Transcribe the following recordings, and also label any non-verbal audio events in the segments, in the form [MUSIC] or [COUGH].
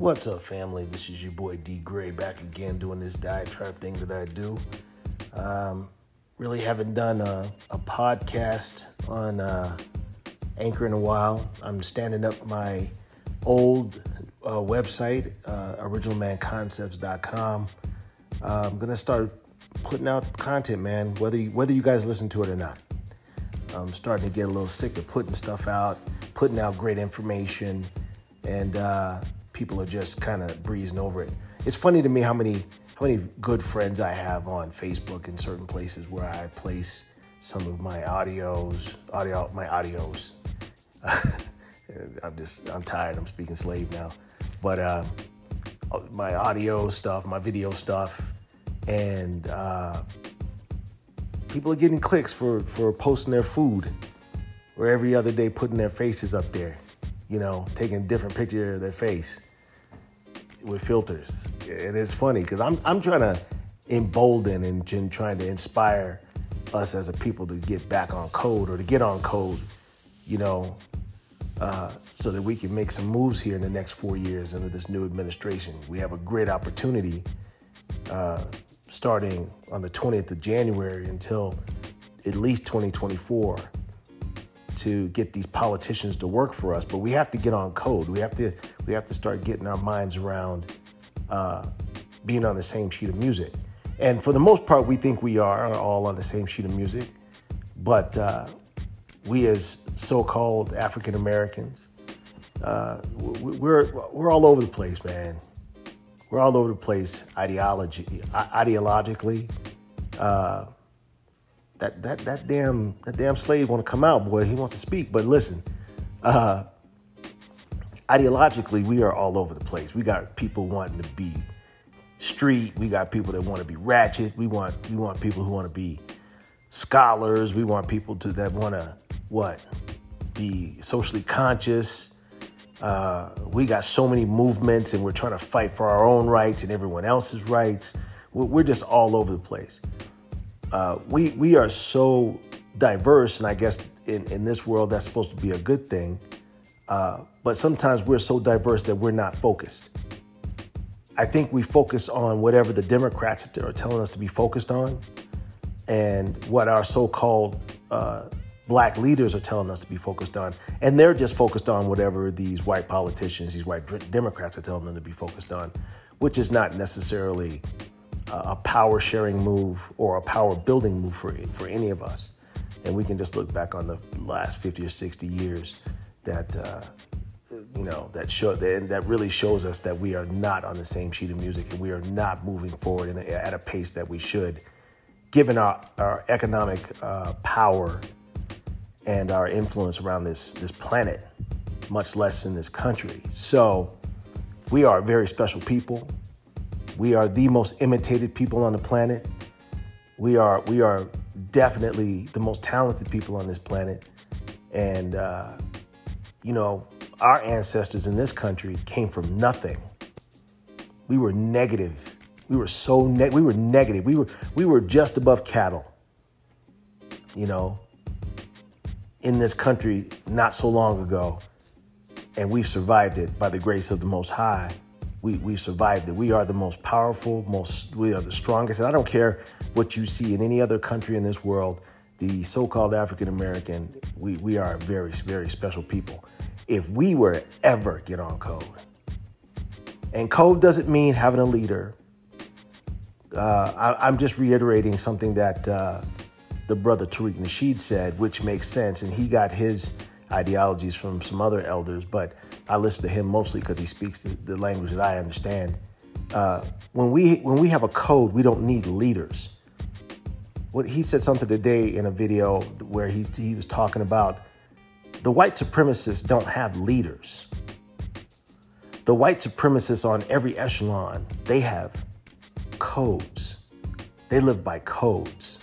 What's up, family? This is your boy D Gray back again doing this diatribe thing that I do. Um, really haven't done a, a podcast on uh, Anchor in a while. I'm standing up my old uh, website, uh, originalmanconcepts.com. Uh, I'm gonna start putting out content, man. Whether you, whether you guys listen to it or not. I'm starting to get a little sick of putting stuff out, putting out great information, and uh, people are just kind of breezing over it. It's funny to me how many how many good friends I have on Facebook in certain places where I place some of my audios, audio, my audios. [LAUGHS] I'm just I'm tired. I'm speaking slave now, but uh, my audio stuff, my video stuff, and. Uh, people are getting clicks for for posting their food or every other day putting their faces up there you know taking a different picture of their face with filters. And it's funny because I'm, I'm trying to embolden and, and trying to inspire us as a people to get back on code or to get on code you know uh, so that we can make some moves here in the next four years under this new administration. We have a great opportunity uh, starting on the 20th of January until at least 2024 to get these politicians to work for us. But we have to get on code. We have to we have to start getting our minds around uh, being on the same sheet of music. And for the most part, we think we are all on the same sheet of music. But uh, we as so-called African Americans, uh, we're we're all over the place, man we're all over the place ideology ideologically. That that that damn that damn slave want to come out, boy. He wants to speak, but listen. Uh, ideologically, we are all over the place. We got people wanting to be street. We got people that want to be ratchet. We want we want people who want to be scholars. We want people to that want to what be socially conscious. Uh, we got so many movements and we're trying to fight for our own rights and everyone else's rights. We're just all over the place. Uh, we, we are so diverse, and I guess in, in this world that's supposed to be a good thing. Uh, but sometimes we're so diverse that we're not focused. I think we focus on whatever the Democrats are telling us to be focused on and what our so called uh, black leaders are telling us to be focused on. And they're just focused on whatever these white politicians, these white Democrats are telling them to be focused on, which is not necessarily a power sharing move or a power building move for, for any of us. And we can just look back on the last 50 or 60 years that, uh, you know, that show that, that really shows us that we are not on the same sheet of music and we are not moving forward a, at a pace that we should, given our, our economic uh, power and our influence around this, this planet, much less in this country. So we are very special people. We are the most imitated people on the planet. We are, we are definitely the most talented people on this planet. And, uh, you know, our ancestors in this country came from nothing. We were negative. We were so ne- we were negative. We were we were just above cattle. You know, in this country not so long ago, and we've survived it by the grace of the Most High. We, we survived it. We are the most powerful, most we are the strongest. And I don't care what you see in any other country in this world, the so-called African American, we, we are very, very special people. If we were ever get on code, and code doesn't mean having a leader. Uh, I, am just reiterating something that uh, the brother Tariq Nasheed said, which makes sense. And he got his ideologies from some other elders, but I listen to him mostly because he speaks the, the, language that I understand. Uh, when we when we have a code, we don't need leaders. What he said something today in a video where he's, he was talking about the white supremacists don't have leaders. The white supremacists on every echelon, they have codes. They live by codes.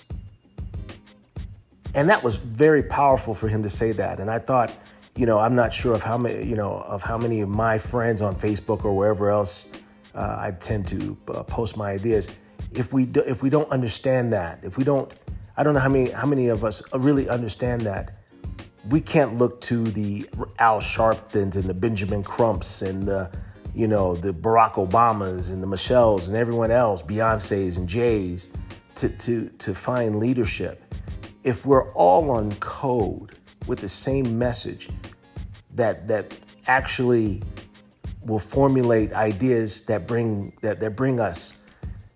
And that was very powerful for him to say that. And I thought, you know, I'm not sure of how many, you know, of how many of my friends on Facebook or wherever else uh, I tend to uh, post my ideas. If we do, if we don't understand that, if we don't, I don't know how many how many of us really understand that. We can't look to the Al Sharptons and the Benjamin Crumps and the, you know, the Barack Obamas and the Michelles and everyone else, Beyonce's and Jay's, to, to, to find leadership. If we're all on code with the same message that, that actually will formulate ideas that bring, that, that bring us,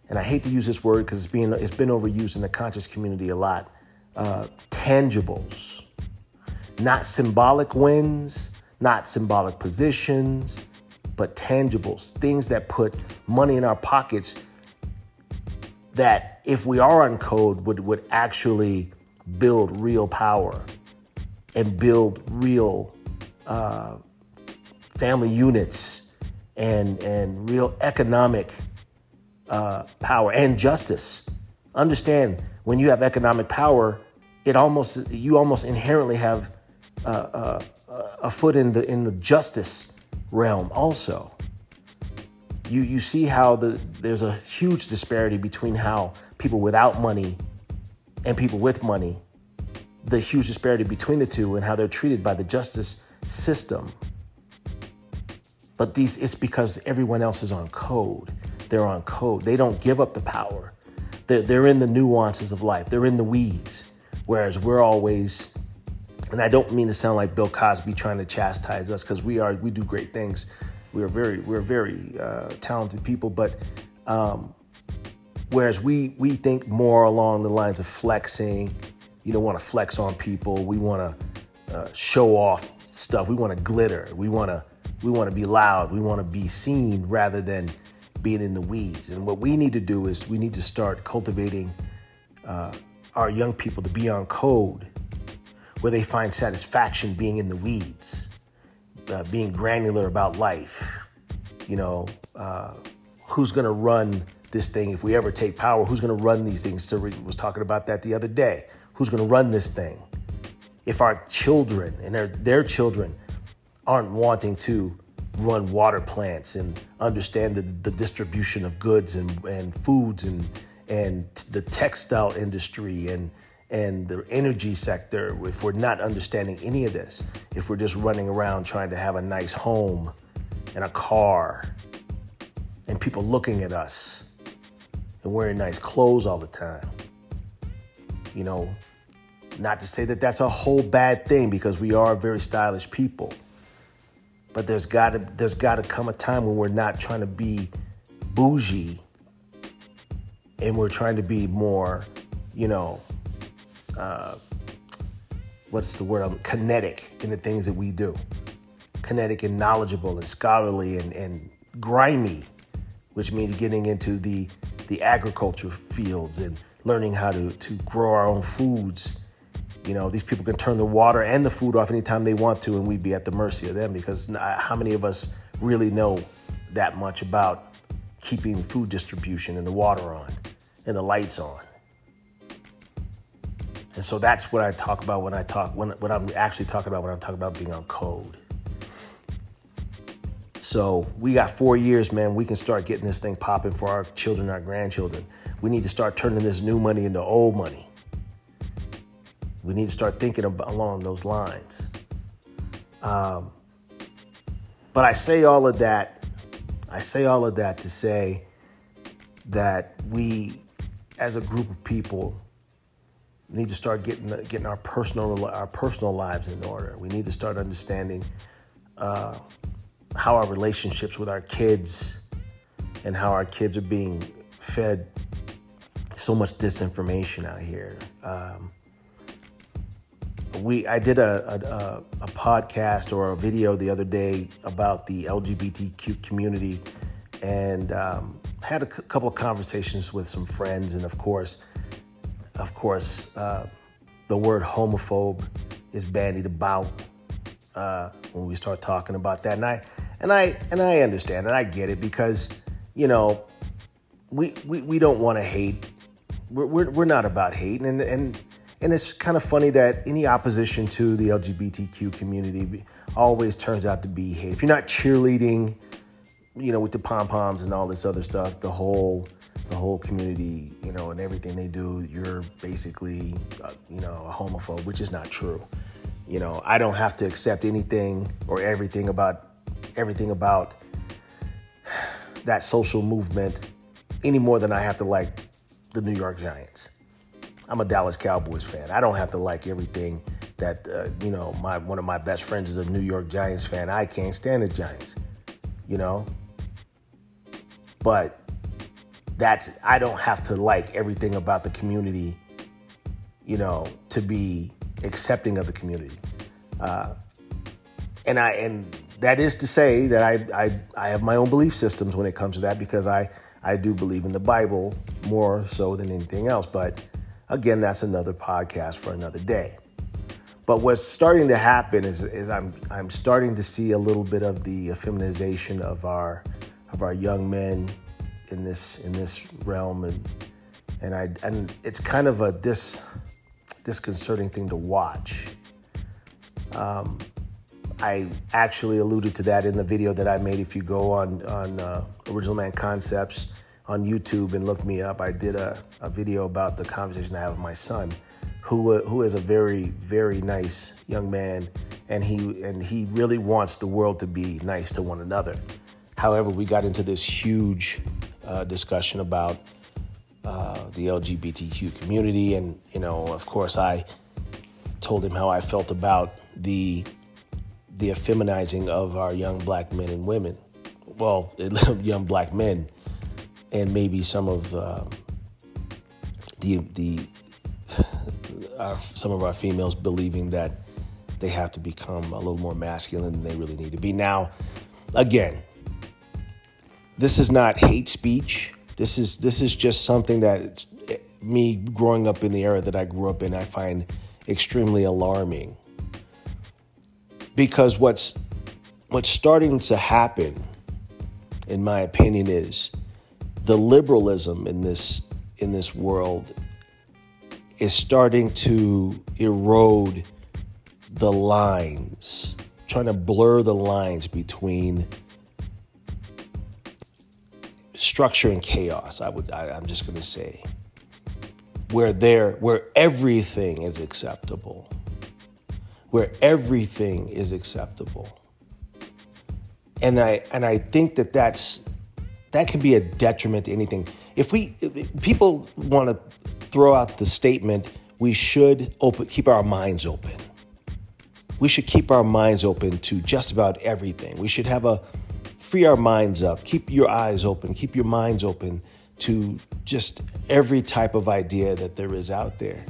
and I hate to use this word because it's, being, it's been overused in the conscious community a lot, uh, tangibles, not symbolic wins, not symbolic positions, but tangibles, things that put money in our pockets that if we are on code would, would actually build real power and build real uh, family units and, and real economic uh, power and justice. Understand when you have economic power, it almost you almost inherently have uh, uh, a foot in the in the justice realm also. You, you see how the, there's a huge disparity between how people without money and people with money, the huge disparity between the two and how they're treated by the justice system. But these, it's because everyone else is on code. They're on code. They don't give up the power. They're, they're in the nuances of life. They're in the weeds. Whereas we're always and I don't mean to sound like Bill Cosby trying to chastise us because we are we do great things. We are very we're very uh, talented people, but um, whereas we we think more along the lines of flexing, you don't want to flex on people. We want to uh, show off stuff. We want to glitter. We want to we want to be loud. We want to be seen rather than being in the weeds. And what we need to do is we need to start cultivating uh, our young people to be on code where they find satisfaction being in the weeds, uh, being granular about life. You know, uh, who's going to run this thing if we ever take power? Who's going to run these things? Tariq was talking about that the other day. Who's going to run this thing? If our children and their, their children aren't wanting to run water plants and understand the, the distribution of goods and, and foods and, and the textile industry and and the energy sector, if we're not understanding any of this, if we're just running around trying to have a nice home and a car, and people looking at us and wearing nice clothes all the time, you know, not to say that that's a whole bad thing because we are very stylish people. But there's got to there's got to come a time when we're not trying to be bougie and we're trying to be more, you know, uh, what's the word? I'm Kinetic in the things that we do. Kinetic and knowledgeable and scholarly and, and grimy, which means getting into the the agriculture fields and learning how to, to grow our own foods. You know, these people can turn the water and the food off anytime they want to, and we'd be at the mercy of them because how many of us really know that much about keeping food distribution and the water on and the lights on? And so that's what I talk about when I talk, when, what I'm actually talking about when I'm talking about being on code. So we got four years, man. We can start getting this thing popping for our children, our grandchildren. We need to start turning this new money into old money. We need to start thinking along those lines. Um, but I say all of that, I say all of that to say that we, as a group of people, need to start getting getting our personal our personal lives in order. We need to start understanding uh, how our relationships with our kids and how our kids are being fed so much disinformation out here. Um, we I did a, a, a podcast or a video the other day about the LGBTQ community and um, had a c- couple of conversations with some friends and of course of course, uh, the word homophobe is bandied about uh, when we start talking about that, and I and I and I understand and I get it because you know we we, we don't want to hate. We're, we're, we're not about hate, and and and it's kind of funny that any opposition to the LGBTQ community always turns out to be hate. If you're not cheerleading, you know, with the pom poms and all this other stuff, the whole the whole community, you know, and everything they do, you're basically, uh, you know, a homophobe, which is not true. You know, I don't have to accept anything or everything about everything about [SIGHS] that social movement any more than I have to like the New York Giants. I'm a Dallas Cowboys fan. I don't have to like everything that uh, you know. My one of my best friends is a New York Giants fan. I can't stand the Giants, you know. But that's I don't have to like everything about the community, you know, to be accepting of the community. Uh, and I and that is to say that I, I I have my own belief systems when it comes to that because I I do believe in the Bible more so than anything else. But again, that's another podcast for another day. But what's starting to happen is, is I'm I'm starting to see a little bit of the feminization of our of our young men in this in this realm and and I and it's kind of a dis disconcerting thing to watch. Um, I actually alluded to that in the video that I made. If you go on on uh, Original Man Concepts on YouTube and look me up, I did a, a video about the conversation I have with my son, who uh, who is a very very nice young man, and he and he really wants the world to be nice to one another. However, we got into this huge uh, discussion about uh, the LGBTQ community, and you know, of course, I told him how I felt about the the effeminizing of our young black men and women. Well, [LAUGHS] young black men, and maybe some of um, the the [LAUGHS] our, some of our females believing that they have to become a little more masculine than they really need to be. Now, again, this is not hate speech. This is this is just something that me growing up in the era that I grew up in, I find extremely alarming because what's what's starting to happen in my opinion is the liberalism in this in this world is starting to erode the lines trying to blur the lines between structure and chaos i would I, i'm just going to say where there where everything is acceptable where everything is acceptable. And I and I think that that's that can be a detriment to anything. If we if people want to throw out the statement, we should open keep our minds open. We should keep our minds open to just about everything. We should have a free our minds up, keep your eyes open, keep your minds open to just every type of idea that there is out there.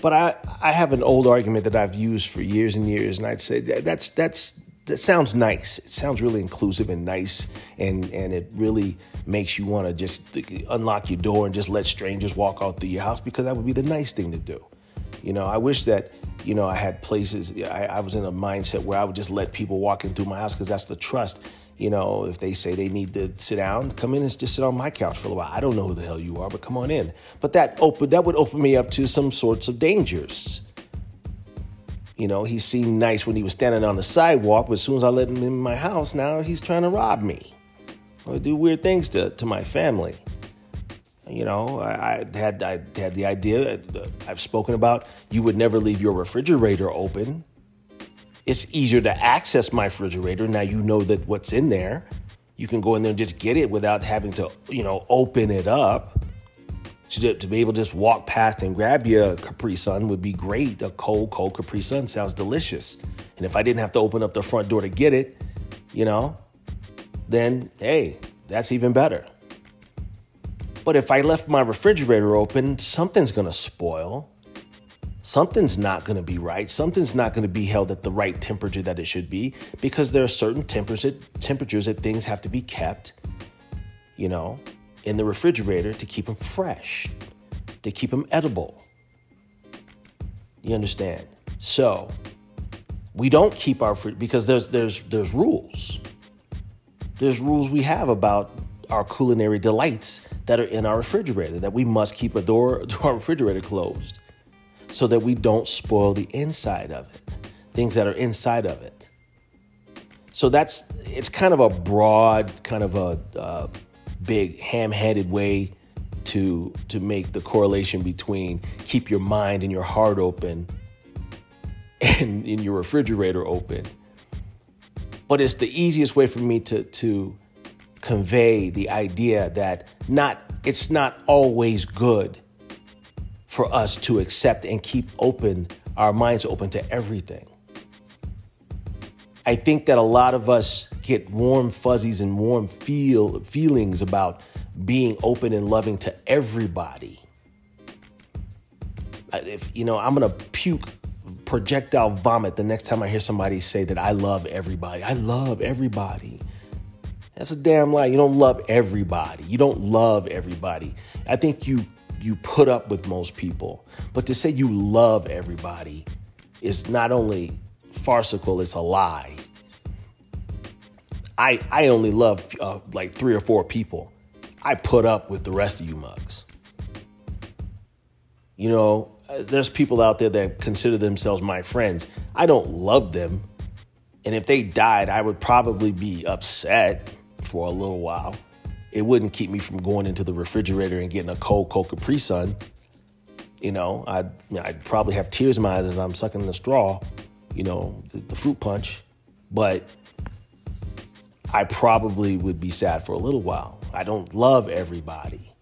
But I, I have an old argument that I've used for years and years, and I'd say that that's that's that sounds nice. It sounds really inclusive and nice, and and it really makes you want to just uh, unlock your door and just let strangers walk out through your house because that would be the nice thing to do. You know, I wish that you know I had places. I, I was in a mindset where I would just let people walk in through my house because that's the trust you know, if they say they need to sit down, come in and just sit on my couch for a while. I don't know who the hell you are, but come on in. But that open that would open me up to some sorts of dangers. You know, he seemed nice when he was standing on the sidewalk, but as soon as I let him in my house, now he's trying to rob me or do weird things to, to my family. You know, I, I had I had the idea uh, I've spoken about. You would never leave your refrigerator open it's easier to access my refrigerator. Now you know that what's in there. You can go in there and just get it without having to, you know, open it up. To, to be able to just walk past and grab you a Capri Sun would be great. A cold, cold Capri Sun sounds delicious. And if I didn't have to open up the front door to get it, you know, then hey, that's even better. But if I left my refrigerator open, something's gonna spoil something's not going to be right. Something's not going to be held at the right temperature that it should be because there are certain temperatures that things have to be kept, you know, in the refrigerator to keep them fresh, to keep them edible. You understand? So, we don't keep our because there's there's there's rules. There's rules we have about our culinary delights that are in our refrigerator that we must keep a door [LAUGHS] to our refrigerator closed so that we don't spoil the inside of it, things that are inside of it. So that's it's kind of a broad, kind of a uh, big ham-handed way to to make the correlation between keep your mind and your heart open [LAUGHS] and in your refrigerator open. But it's the easiest way for me to to convey the idea that not it's not always good for us to accept and keep open our minds open to everything. I think that a lot of us get warm fuzzies and warm feel feelings about being open and loving to everybody. If you know, I'm gonna puke projectile vomit the next time I hear somebody say that I love everybody. I love everybody. That's a damn lie. You don't love everybody. You don't love everybody. I think you you put up with most people. But to say you love everybody is not only farcical, it's a lie. I I only love uh, like three or four people. I put up with the rest of you mugs. You know, uh, there's people out there that consider themselves my friends. I don't love them. And if they died, I would probably be upset for a little while. It wouldn't keep me from going into the refrigerator and getting a cold Coke Capri Sun. You know, I'd, I'd probably have tears in my eyes as I'm sucking the straw, you know, the, the fruit punch. But I probably would be sad for a little while. I don't love everybody.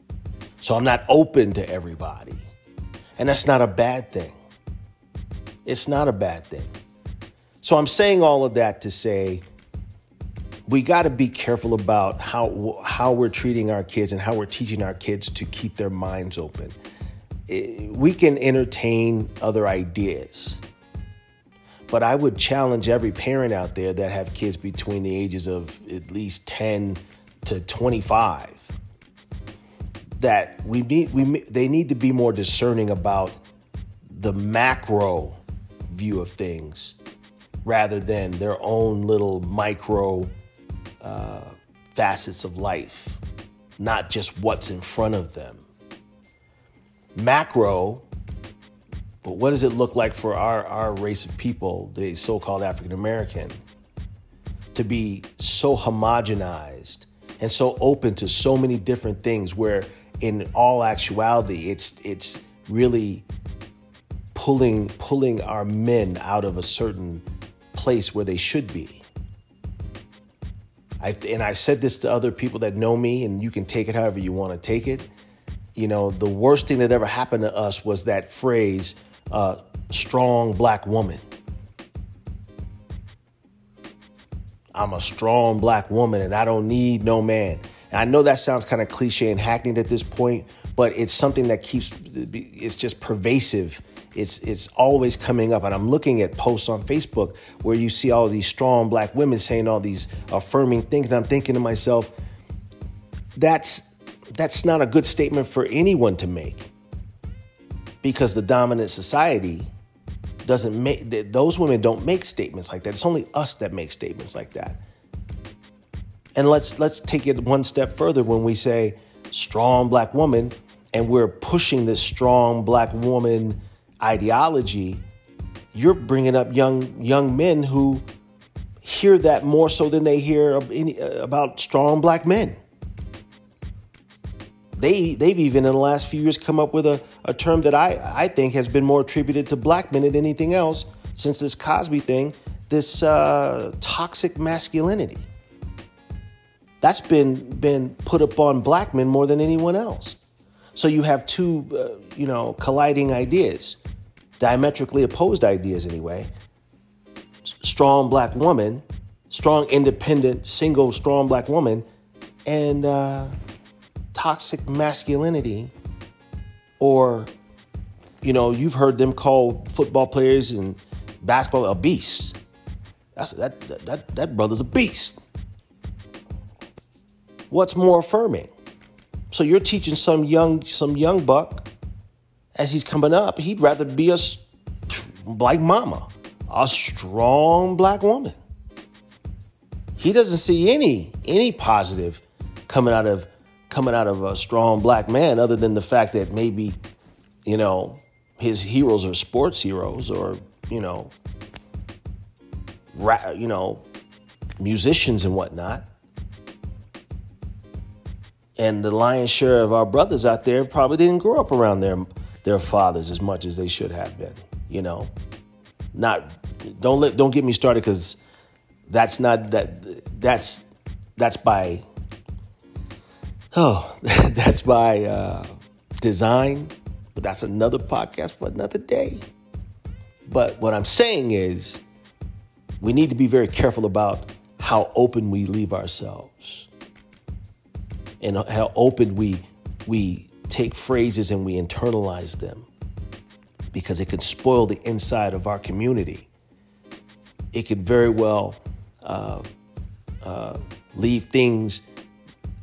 So I'm not open to everybody. And that's not a bad thing. It's not a bad thing. So I'm saying all of that to say we got to be careful about how how we're treating our kids and how we're teaching our kids to keep their minds open. Eh, we can entertain other ideas. But I would challenge every parent out there that have kids between the ages of at least 10 to 25 that we need we they need to be more discerning about the macro view of things rather than their own little micro uh, facets of life, not just what's in front of them. Macro, but what does it look like for our, our race of people, the so called African American, to be so homogenized and so open to so many different things where in all actuality it's it's really pulling pulling our men out of a certain place where they should be. I, and I said this to other people that know me, and you can take it however you want to take it. You know, the worst thing that ever happened to us was that phrase, uh, strong black woman. I'm a strong black woman and I don't need no man. And I know that sounds kind of cliche and hackneyed at this point, but it's something that keeps, it's just pervasive it's it's always coming up. And i'm looking at posts on facebook where you see all these strong black women saying all these affirming things. And i'm thinking to myself that's that's not a good statement for anyone to make. Because the dominant society doesn't make those women don't make statements like that. It's only us that make statements like that. And let's let's take it one step further when we say strong black woman and we're pushing this strong black woman ideology, you're bringing up young young men who hear that more so than they hear any, uh, about strong black men. They they've even in the last few years come up with a, a term that I, I think has been more attributed to black men than anything else since this Cosby thing, this uh, toxic masculinity. That's been been put upon black men more than anyone else. So you have two, uh, you know, colliding ideas diametrically opposed ideas anyway. Strong black woman, strong, independent, single, strong black woman, and uh, toxic masculinity, or, you know, you've heard them call football players and basketball a beast. That's that that that brother's a beast. What's more affirming? So you're teaching some young some young buck as he's coming up, he'd rather be a black mama, a strong black woman. He doesn't see any any positive coming out of coming out of a strong black man other than the fact that maybe you know his heroes are sports heroes or you know ra- you know musicians and whatnot and the lion's share of our brothers out there probably didn't grow up around their their fathers as much as they should have been. You know, not don't let don't get me started because that's not that that's that's by Oh, [LAUGHS] that's by uh, design, but that's another podcast for another day. But what I'm saying is, we need to be very careful about how open we leave ourselves and how open we we take phrases and we internalize them because it can spoil the inside of our community. It could very well uh, uh, leave things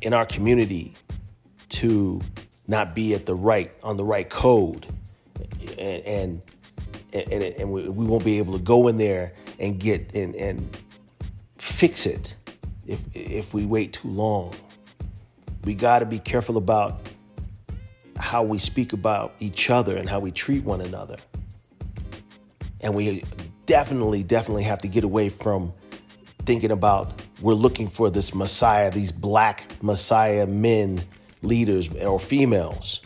in our community to not be at the right on the right code, and and and, and we, we won't be able to go in there and get and and fix it if if we wait too long. We got to be careful about how we speak about each other and how we treat one another. And we definitely, definitely have to get away from thinking about we're looking for this Messiah, these black Messiah men, leaders, or females,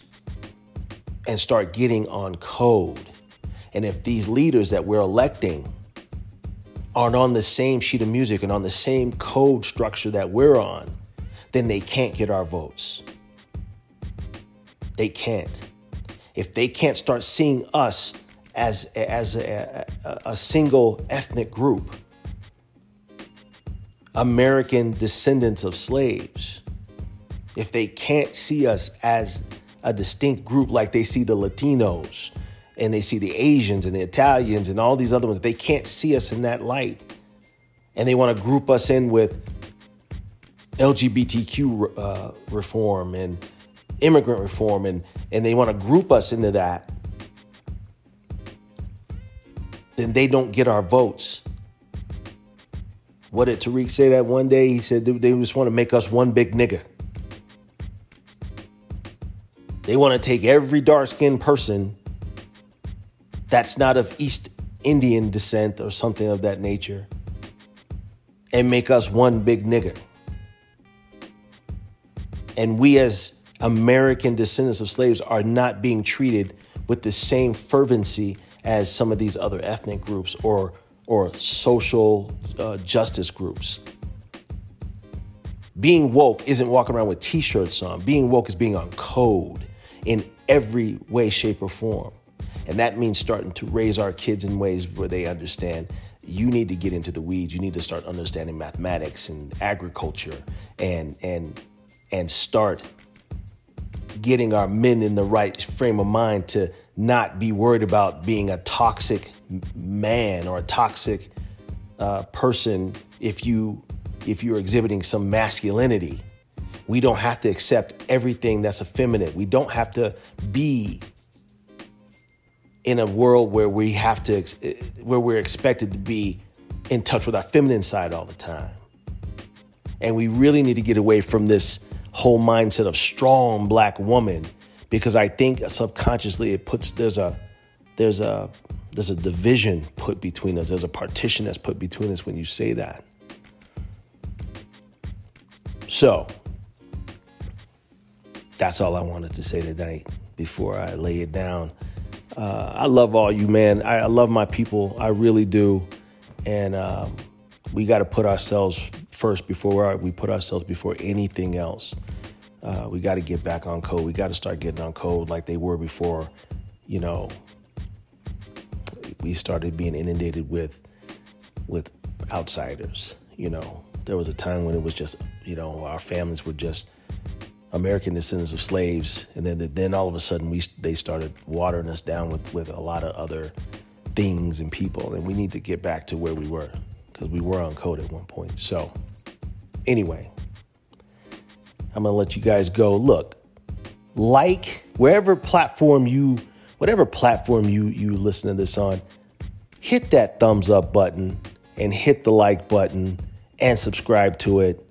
and start getting on code. And if these leaders that we're electing aren't on the same sheet of music and on the same code structure that we're on, then they can't get our votes. They can't. If they can't start seeing us as, as a, a, a single ethnic group, American descendants of slaves, if they can't see us as a distinct group like they see the Latinos and they see the Asians and the Italians and all these other ones, they can't see us in that light. And they want to group us in with LGBTQ uh, reform and immigrant reform and, and they want to group us into that, then they don't get our votes. What did Tariq say that one day? He said they just want to make us one big nigga. They want to take every dark skinned person that's not of East Indian descent or something of that nature and make us one big nigga. And we, as American descendants of slaves, are not being treated with the same fervency as some of these other ethnic groups or or social uh, justice groups. Being woke isn't walking around with t-shirts on. Being woke is being on code in every way, shape, or form. And that means starting to raise our kids in ways where they understand you need to get into the weeds. You need to start understanding mathematics and agriculture and and and start getting our men in the right frame of mind to not be worried about being a toxic man or a toxic uh, person if you if you're exhibiting some masculinity. We don't have to accept everything that's effeminate. We don't have to be in a world where we have to where we're expected to be in touch with our feminine side all the time. And we really need to get away from this whole mindset of strong black woman because I think subconsciously it puts there's a there's a there's a division put between us. There's a partition that's put between us when you say that. So that's all I wanted to say tonight before I lay it down. Uh, I love all you, man. I, I, love my people. I really do. And um, we got to put ourselves first before we put ourselves before anything else. Uh, we got to get back on code. We got to start getting on code like they were before, you know, we started being inundated with with outsiders. You know, there was a time when it was just, you know, our families were just American descendants of slaves, and then then all of a sudden we they started watering us down with with a lot of other things and people, and we need to get back to where we were because we were on code at one point. So, anyway, I'm gonna let you guys go. Look, like wherever platform you, whatever platform you you listen to this on, hit that thumbs up button and hit the like button and subscribe to it.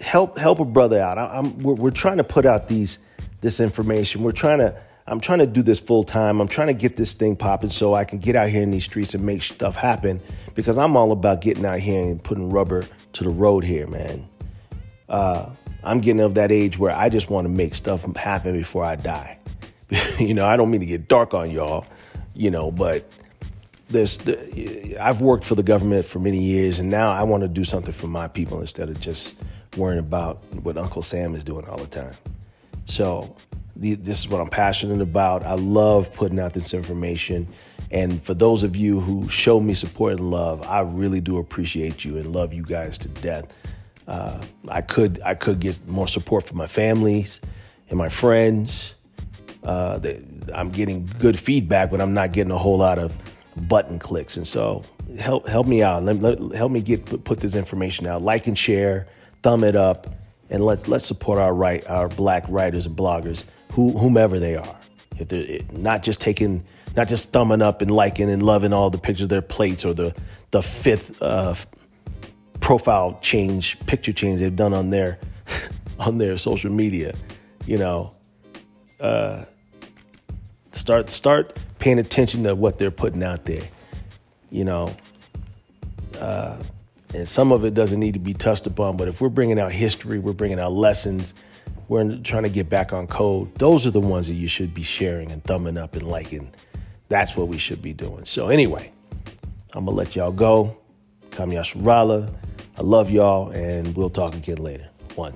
Help help a brother out. I, am we're, we're trying to put out these this information. We're trying to I'm trying to do this full time. I'm trying to get this thing popping so I can get out here in these streets and make stuff happen because I'm all about getting out here and putting rubber to the road here, man. Uh, I'm getting of that age where I just want to make stuff happen before I die. [LAUGHS] you know, I don't mean to get dark on y'all, you know, but this I've worked for the government for many years, and now I want to do something for my people instead of just worrying about what Uncle Sam is doing all the time. So this is what I'm passionate about. I love putting out this information. And for those of you who show me support and love, I really do appreciate you and love you guys to death. Uh, I could I could get more support from my families and my friends. Uh, they, I'm getting good feedback, but I'm not getting a whole lot of button clicks. And so help help me out. Let, let, help me get put this information out. Like and share, thumb it up, and let's let's support our right our black writers and bloggers, who, whomever they are. If they're not just taking, not just thumbing up and liking and loving all the pictures of their plates or the the fifth uh, profile change, picture change they've done on their [LAUGHS] on their social media. You know, uh, start start paying attention to what they're putting out there. You know, uh, and some of it doesn't need to be touched upon. But if we're bringing out history, we're bringing out lessons, we're trying to get back on code. Those are the ones that you should be sharing and thumbing up and liking. That's what we should be doing. So anyway, I'm gonna let y'all go. Kamya Rala. I love y'all, and we'll talk again later. One.